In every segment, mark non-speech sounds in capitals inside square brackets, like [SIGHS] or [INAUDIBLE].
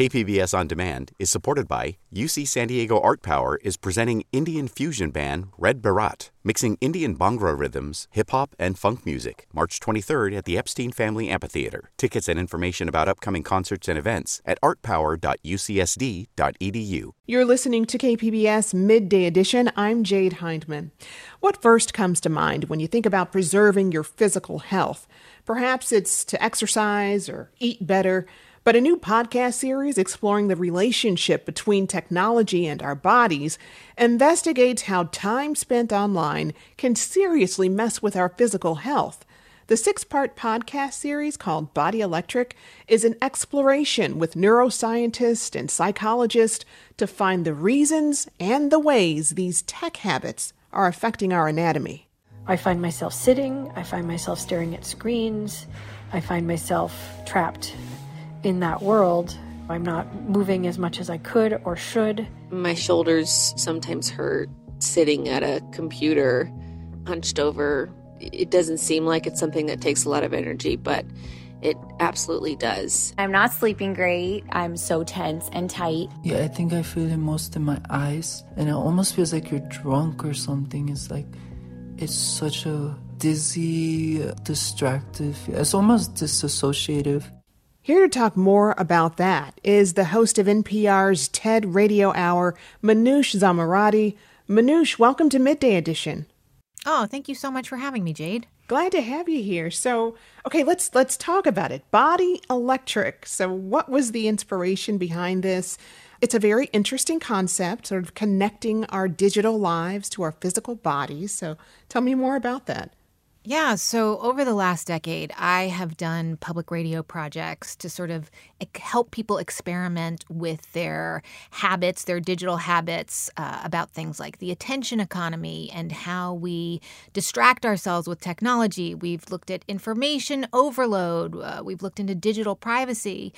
KPBS On Demand is supported by UC San Diego Art Power is presenting Indian fusion band Red Baraat, mixing Indian Bhangra rhythms, hip hop, and funk music. March 23rd at the Epstein Family Amphitheater. Tickets and information about upcoming concerts and events at artpower.ucsd.edu. You're listening to KPBS Midday Edition. I'm Jade Hindman. What first comes to mind when you think about preserving your physical health? Perhaps it's to exercise or eat better. But a new podcast series exploring the relationship between technology and our bodies investigates how time spent online can seriously mess with our physical health. The six part podcast series called Body Electric is an exploration with neuroscientists and psychologists to find the reasons and the ways these tech habits are affecting our anatomy. I find myself sitting, I find myself staring at screens, I find myself trapped in that world. I'm not moving as much as I could or should. My shoulders sometimes hurt sitting at a computer, hunched over. It doesn't seem like it's something that takes a lot of energy, but it absolutely does. I'm not sleeping great. I'm so tense and tight. Yeah, I think I feel it most in my eyes, and it almost feels like you're drunk or something. It's like it's such a dizzy, distractive. It's almost disassociative. Here to talk more about that is the host of NPR's TED Radio Hour, Manoush Zomorodi. Manoush, welcome to Midday Edition. Oh, thank you so much for having me, Jade. Glad to have you here. So, okay, let's let's talk about it. Body Electric. So, what was the inspiration behind this? It's a very interesting concept, sort of connecting our digital lives to our physical bodies. So, tell me more about that. Yeah, so over the last decade, I have done public radio projects to sort of help people experiment with their habits, their digital habits, uh, about things like the attention economy and how we distract ourselves with technology. We've looked at information overload, uh, we've looked into digital privacy.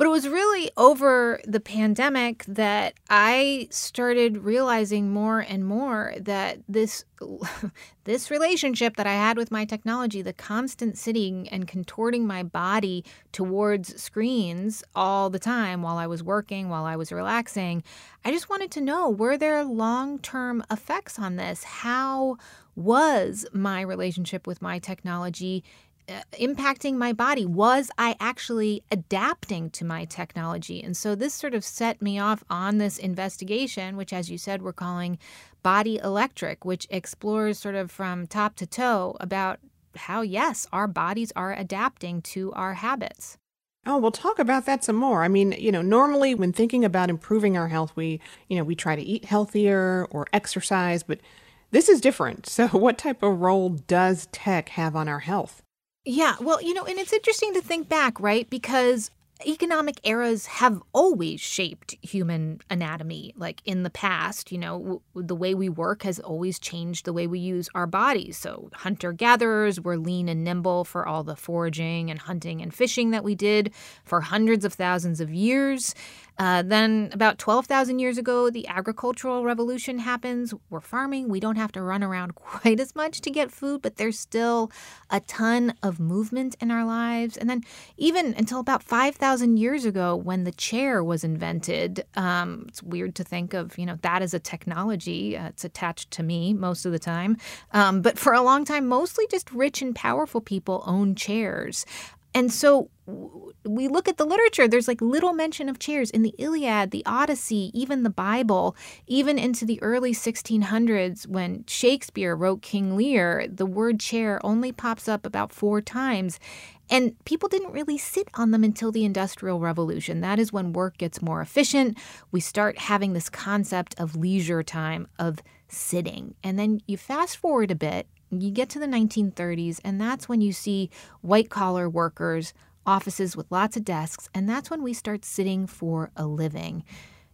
But it was really over the pandemic that I started realizing more and more that this [LAUGHS] this relationship that I had with my technology, the constant sitting and contorting my body towards screens all the time while I was working, while I was relaxing, I just wanted to know were there long-term effects on this? How was my relationship with my technology Uh, impacting my body? Was I actually adapting to my technology? And so this sort of set me off on this investigation, which, as you said, we're calling Body Electric, which explores sort of from top to toe about how, yes, our bodies are adapting to our habits. Oh, we'll talk about that some more. I mean, you know, normally when thinking about improving our health, we, you know, we try to eat healthier or exercise, but this is different. [LAUGHS] So, what type of role does tech have on our health? Yeah, well, you know, and it's interesting to think back, right? Because economic eras have always shaped human anatomy. Like in the past, you know, w- the way we work has always changed the way we use our bodies. So, hunter gatherers were lean and nimble for all the foraging and hunting and fishing that we did for hundreds of thousands of years. Uh, then, about 12,000 years ago, the agricultural revolution happens. We're farming. We don't have to run around [LAUGHS] quite as much to get food, but there's still a ton of movement in our lives. And then, even until about 5,000 years ago, when the chair was invented, um, it's weird to think of, you know, that as a technology. Uh, it's attached to me most of the time. Um, but for a long time, mostly just rich and powerful people own chairs. And so we look at the literature, there's like little mention of chairs in the Iliad, the Odyssey, even the Bible, even into the early 1600s when Shakespeare wrote King Lear, the word chair only pops up about four times. And people didn't really sit on them until the Industrial Revolution. That is when work gets more efficient. We start having this concept of leisure time, of sitting. And then you fast forward a bit, you get to the 1930s, and that's when you see white collar workers, offices with lots of desks, and that's when we start sitting for a living.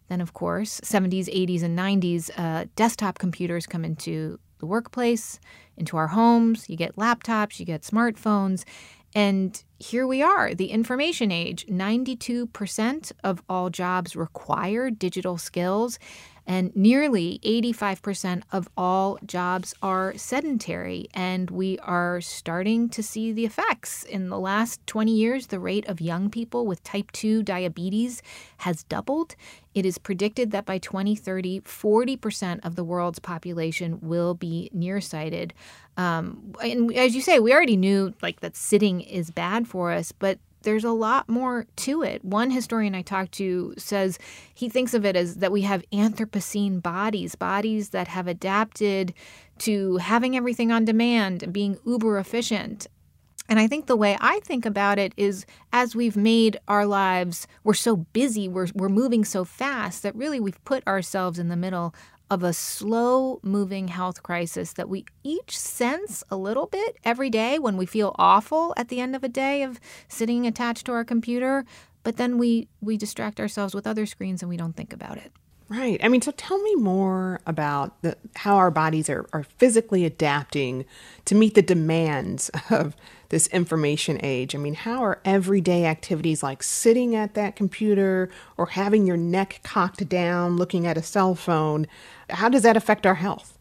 Then, of course, 70s, 80s, and 90s, uh, desktop computers come into the workplace, into our homes. You get laptops, you get smartphones. And here we are, the information age. 92% of all jobs require digital skills. And nearly 85% of all jobs are sedentary. And we are starting to see the effects. In the last 20 years, the rate of young people with type 2 diabetes has doubled. It is predicted that by 2030, 40% of the world's population will be nearsighted. Um, and as you say, we already knew like that sitting is bad for us, but there's a lot more to it. One historian I talked to says he thinks of it as that we have Anthropocene bodies, bodies that have adapted to having everything on demand and being uber efficient. And I think the way I think about it is as we've made our lives, we're so busy, we're, we're moving so fast that really we've put ourselves in the middle of a slow moving health crisis that we each sense a little bit every day when we feel awful at the end of a day of sitting attached to our computer. But then we, we distract ourselves with other screens and we don't think about it. Right. I mean, so tell me more about the, how our bodies are, are physically adapting to meet the demands of this information age. I mean, how are everyday activities like sitting at that computer or having your neck cocked down looking at a cell phone, how does that affect our health?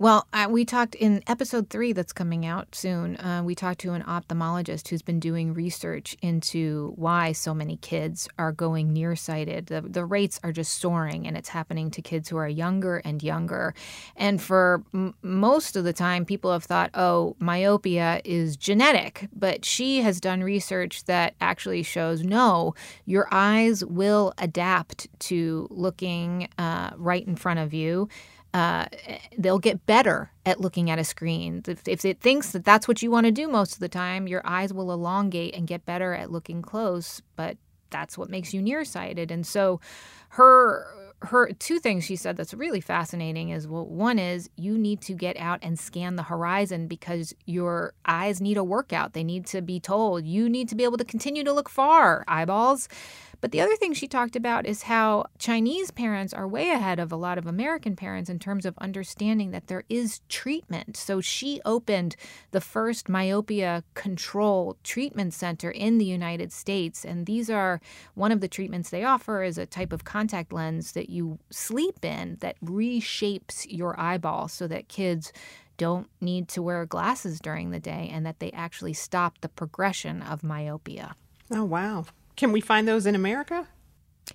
Well, uh, we talked in episode three that's coming out soon. Uh, we talked to an ophthalmologist who's been doing research into why so many kids are going nearsighted. The, the rates are just soaring, and it's happening to kids who are younger and younger. And for m- most of the time, people have thought, oh, myopia is genetic. But she has done research that actually shows no, your eyes will adapt to looking uh, right in front of you uh, they'll get better at looking at a screen. If, if it thinks that that's what you want to do most of the time, your eyes will elongate and get better at looking close, but that's what makes you nearsighted. And so her her two things she said that's really fascinating is well one is you need to get out and scan the horizon because your eyes need a workout they need to be told you need to be able to continue to look far eyeballs but the other thing she talked about is how Chinese parents are way ahead of a lot of American parents in terms of understanding that there is treatment. So she opened the first myopia control treatment center in the United States. And these are one of the treatments they offer is a type of contact lens that you sleep in that reshapes your eyeball so that kids don't need to wear glasses during the day and that they actually stop the progression of myopia. Oh, wow. Can we find those in America?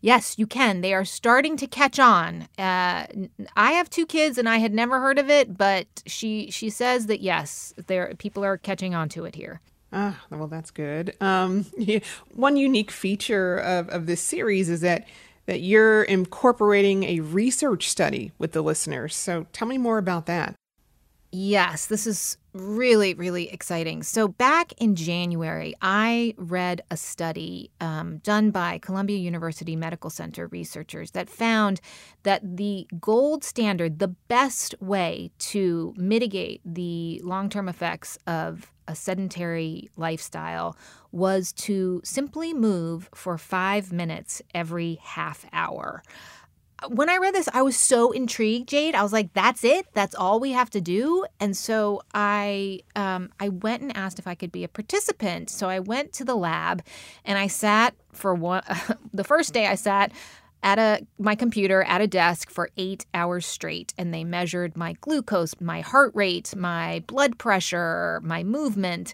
Yes, you can. They are starting to catch on. Uh, I have two kids, and I had never heard of it, but she she says that yes, there people are catching on to it here. Ah, well, that's good. Um, yeah, one unique feature of, of this series is that that you're incorporating a research study with the listeners. So tell me more about that. Yes, this is really, really exciting. So, back in January, I read a study um, done by Columbia University Medical Center researchers that found that the gold standard, the best way to mitigate the long term effects of a sedentary lifestyle, was to simply move for five minutes every half hour when I read this, I was so intrigued, Jade. I was like, "That's it. That's all we have to do." And so I, um, I went and asked if I could be a participant. So I went to the lab, and I sat for one. [LAUGHS] the first day, I sat at a my computer at a desk for eight hours straight, and they measured my glucose, my heart rate, my blood pressure, my movement.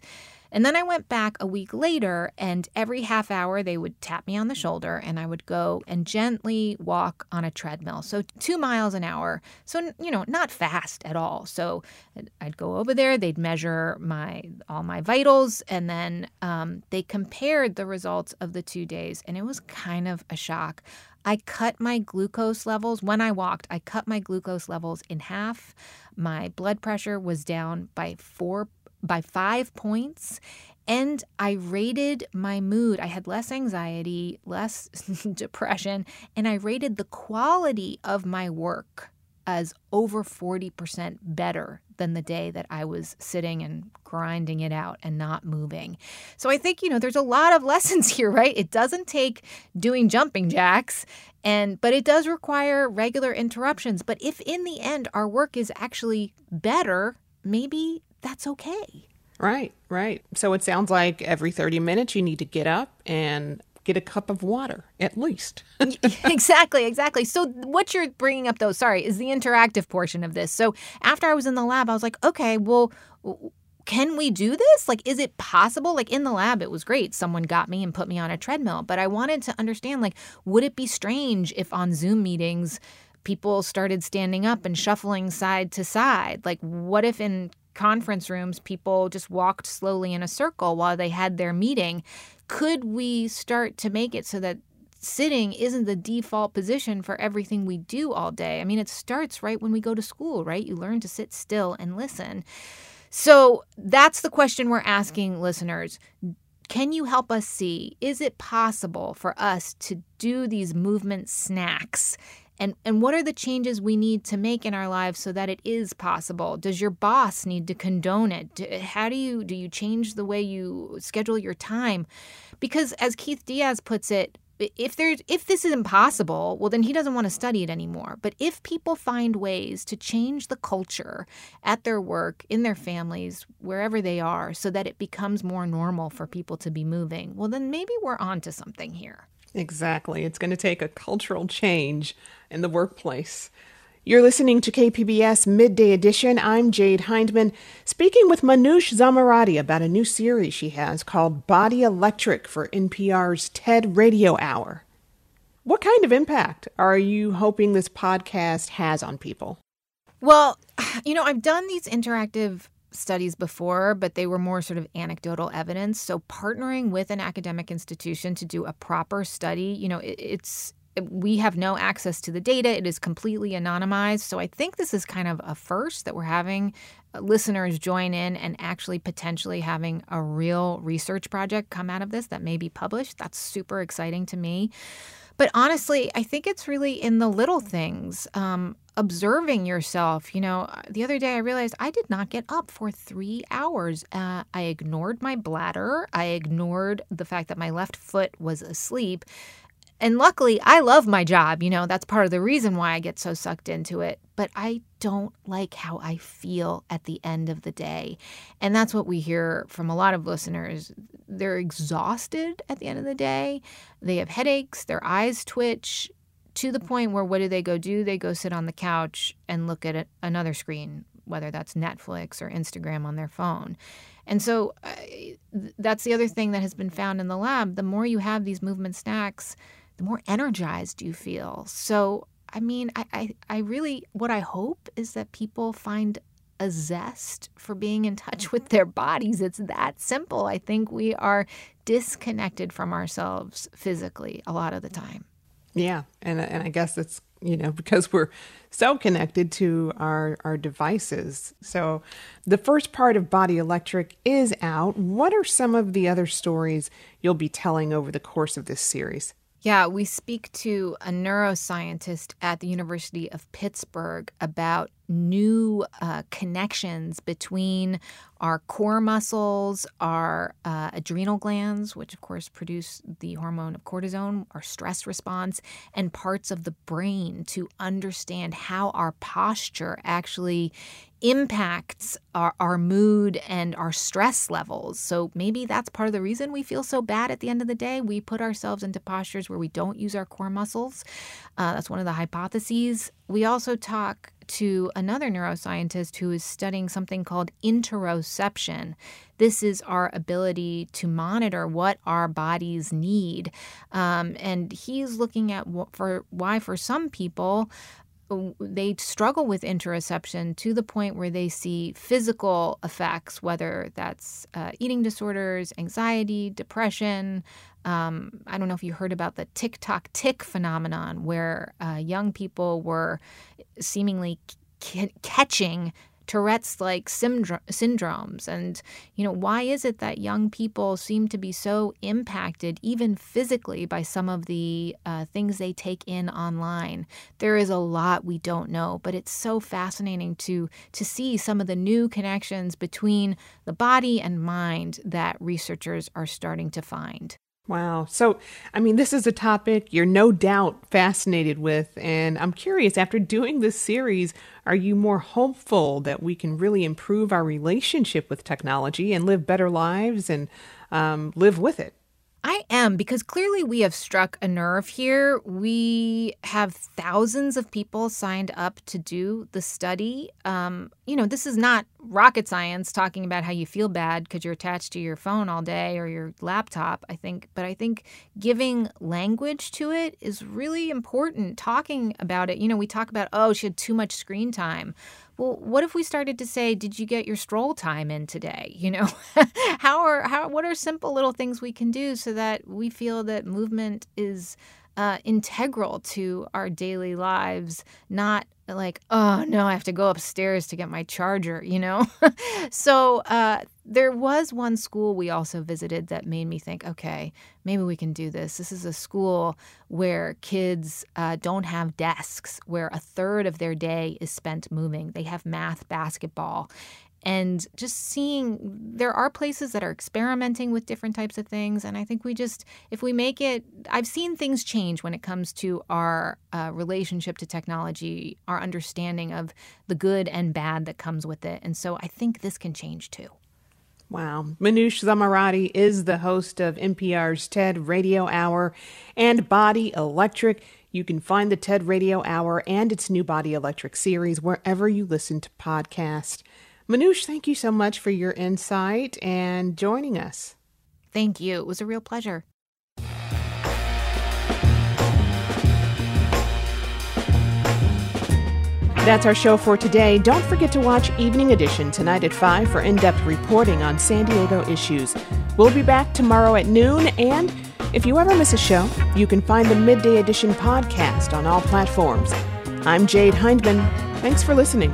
And then I went back a week later, and every half hour they would tap me on the shoulder, and I would go and gently walk on a treadmill. So, two miles an hour. So, you know, not fast at all. So, I'd go over there, they'd measure my all my vitals, and then um, they compared the results of the two days, and it was kind of a shock. I cut my glucose levels when I walked, I cut my glucose levels in half. My blood pressure was down by four by five points. And I rated my mood. I had less anxiety, less [LAUGHS] depression, and I rated the quality of my work as over 40% better than the day that I was sitting and grinding it out and not moving. So I think, you know, there's a lot of [LAUGHS] lessons here, right? It doesn't take doing jumping jacks and but it does require regular interruptions. But if in the end our work is actually better, maybe that's okay. Right, right. So it sounds like every 30 minutes you need to get up and get a cup of water at least. [LAUGHS] [LAUGHS] exactly, exactly. So what you're bringing up though, sorry, is the interactive portion of this. So after I was in the lab, I was like, okay, well can we do this? Like, is it possible? Like, in the lab, it was great. Someone got me and put me on a treadmill. But I wanted to understand, like, would it be strange if on Zoom meetings, people started standing up and shuffling side to side? Like, what if in conference rooms, people just walked slowly in a circle while they had their meeting? Could we start to make it so that sitting isn't the default position for everything we do all day? I mean, it starts right when we go to school, right? You learn to sit still and listen. So that's the question we're asking listeners. Can you help us see is it possible for us to do these movement snacks? And, and what are the changes we need to make in our lives so that it is possible? Does your boss need to condone it? How do you do you change the way you schedule your time? Because as Keith Diaz puts it, if there's if this is impossible, well then he doesn't want to study it anymore. But if people find ways to change the culture at their work, in their families, wherever they are, so that it becomes more normal for people to be moving, well then maybe we're onto something here. Exactly. It's going to take a cultural change in the workplace. You're listening to KPBS Midday Edition. I'm Jade Hindman, speaking with Manoush Zomorodi about a new series she has called Body Electric for NPR's TED Radio Hour. What kind of impact are you hoping this podcast has on people? Well, [SIGHS] you know, I've done these interactive studies before, but they were more sort of anecdotal evidence. So partnering with an academic institution to do a proper study, you know, it's we have no access to the data. It is completely anonymized. So I think this is kind of a first that we're having uh, listeners join in and actually potentially having a real research project come out of this that may be published. That's super exciting to me. But honestly, I think it's really in the little things. Um, observing yourself. You know, uh, the other day I realized I did not get up for three hours. Uh, I ignored my bladder. I ignored the fact that my left foot was asleep. And luckily, I love my job. You know, that's part of the reason why I get so sucked into it. But I don't like how I feel at the end of the day. And that's what we hear from a lot of listeners. They're exhausted at the end of the day. They have headaches, their eyes twitch to the point where what do they go do? They go sit on the couch and look at another screen, whether that's Netflix or Instagram on their phone. And so uh, that's the other thing that has been found in the lab. The more you have these movement snacks, the more energized you feel. So, I mean, I, I, I really, what I hope is that people find a zest for being in touch with mm-hmm. their bodies. It's that simple. I think we are disconnected from ourselves physically a lot of the time. Yeah, and and I guess it's you know [LAUGHS] because we're so connected to our our devices. So the first part of Body Electric is out. What are some of the other stories you'll be telling over the course of this series? Yeah, we speak to a neuroscientist at the University of Pittsburgh about new uh, connections between our core muscles, our uh, adrenal glands, which of course produce the hormone of cortisol, our stress response, and parts of the brain to understand how our posture actually impacts our, our mood and our stress levels. So maybe that's part of the reason we feel so bad at the end of the day. We put ourselves into postures where we don't use our core muscles. Uh, that's one of the hypotheses. We also talk to another neuroscientist who is studying something called interoception. This is our ability to monitor what our bodies need. Um, and he's looking at what, for why, for some people, they struggle with interoception to the point where they see physical effects, whether that's uh, eating disorders, anxiety, depression. Um, I don't know if you heard about the TikTok tic phenomenon, where uh, young people were seemingly c- catching Tourette's like syndromes. And, you know, why is it that young people seem to be so impacted, even physically, by some of the uh, things they take in online? There is a lot we don't know, but it's so fascinating to, to see some of the new connections between the body and mind that researchers are starting to find. Wow. So, I mean, this is a topic you're no doubt fascinated with. And I'm curious, after doing this series, are you more hopeful that we can really improve our relationship with technology and live better lives and um, live with it? I am because clearly we have struck a nerve here. We have thousands of people signed up to do the study. Um, you know, this is not rocket science talking about how you feel bad because you're attached to your phone all day or your laptop, I think. But I think giving language to it is really important. Talking about it, you know, we talk about, oh, she had too much screen time well, what if we started to say, did you get your stroll time in today? [LAUGHS] You know, how are how what are simple little things we can do so that we feel that movement is uh, integral to our daily lives, not like, oh no, I have to go upstairs to get my charger, you know? [LAUGHS] so uh, there was one school we also visited that made me think, okay, maybe we can do this. This is a school where kids uh, don't have desks, where a third of their day is spent moving. They have math, basketball, and just seeing there are places that are experimenting with different types of things and i think we just if we make it i've seen things change when it comes to our uh, relationship to technology our understanding of the good and bad that comes with it and so i think this can change too Wow. Manoush Zomorodi is the host of NPR's TED Radio Hour and Body Electric. You can find the TED Radio Hour and its new Body Electric series wherever you listen to podcasts. Manoush, thank you so much for your insight and joining us. Thank you. It was a real pleasure. That's our show for today. Don't forget to watch Evening Edition tonight at 5 for in depth reporting on San Diego issues. We'll be back tomorrow at noon, and if you ever miss a show, you can find the Midday Edition podcast on all platforms. I'm Jade Hindman. Thanks for listening.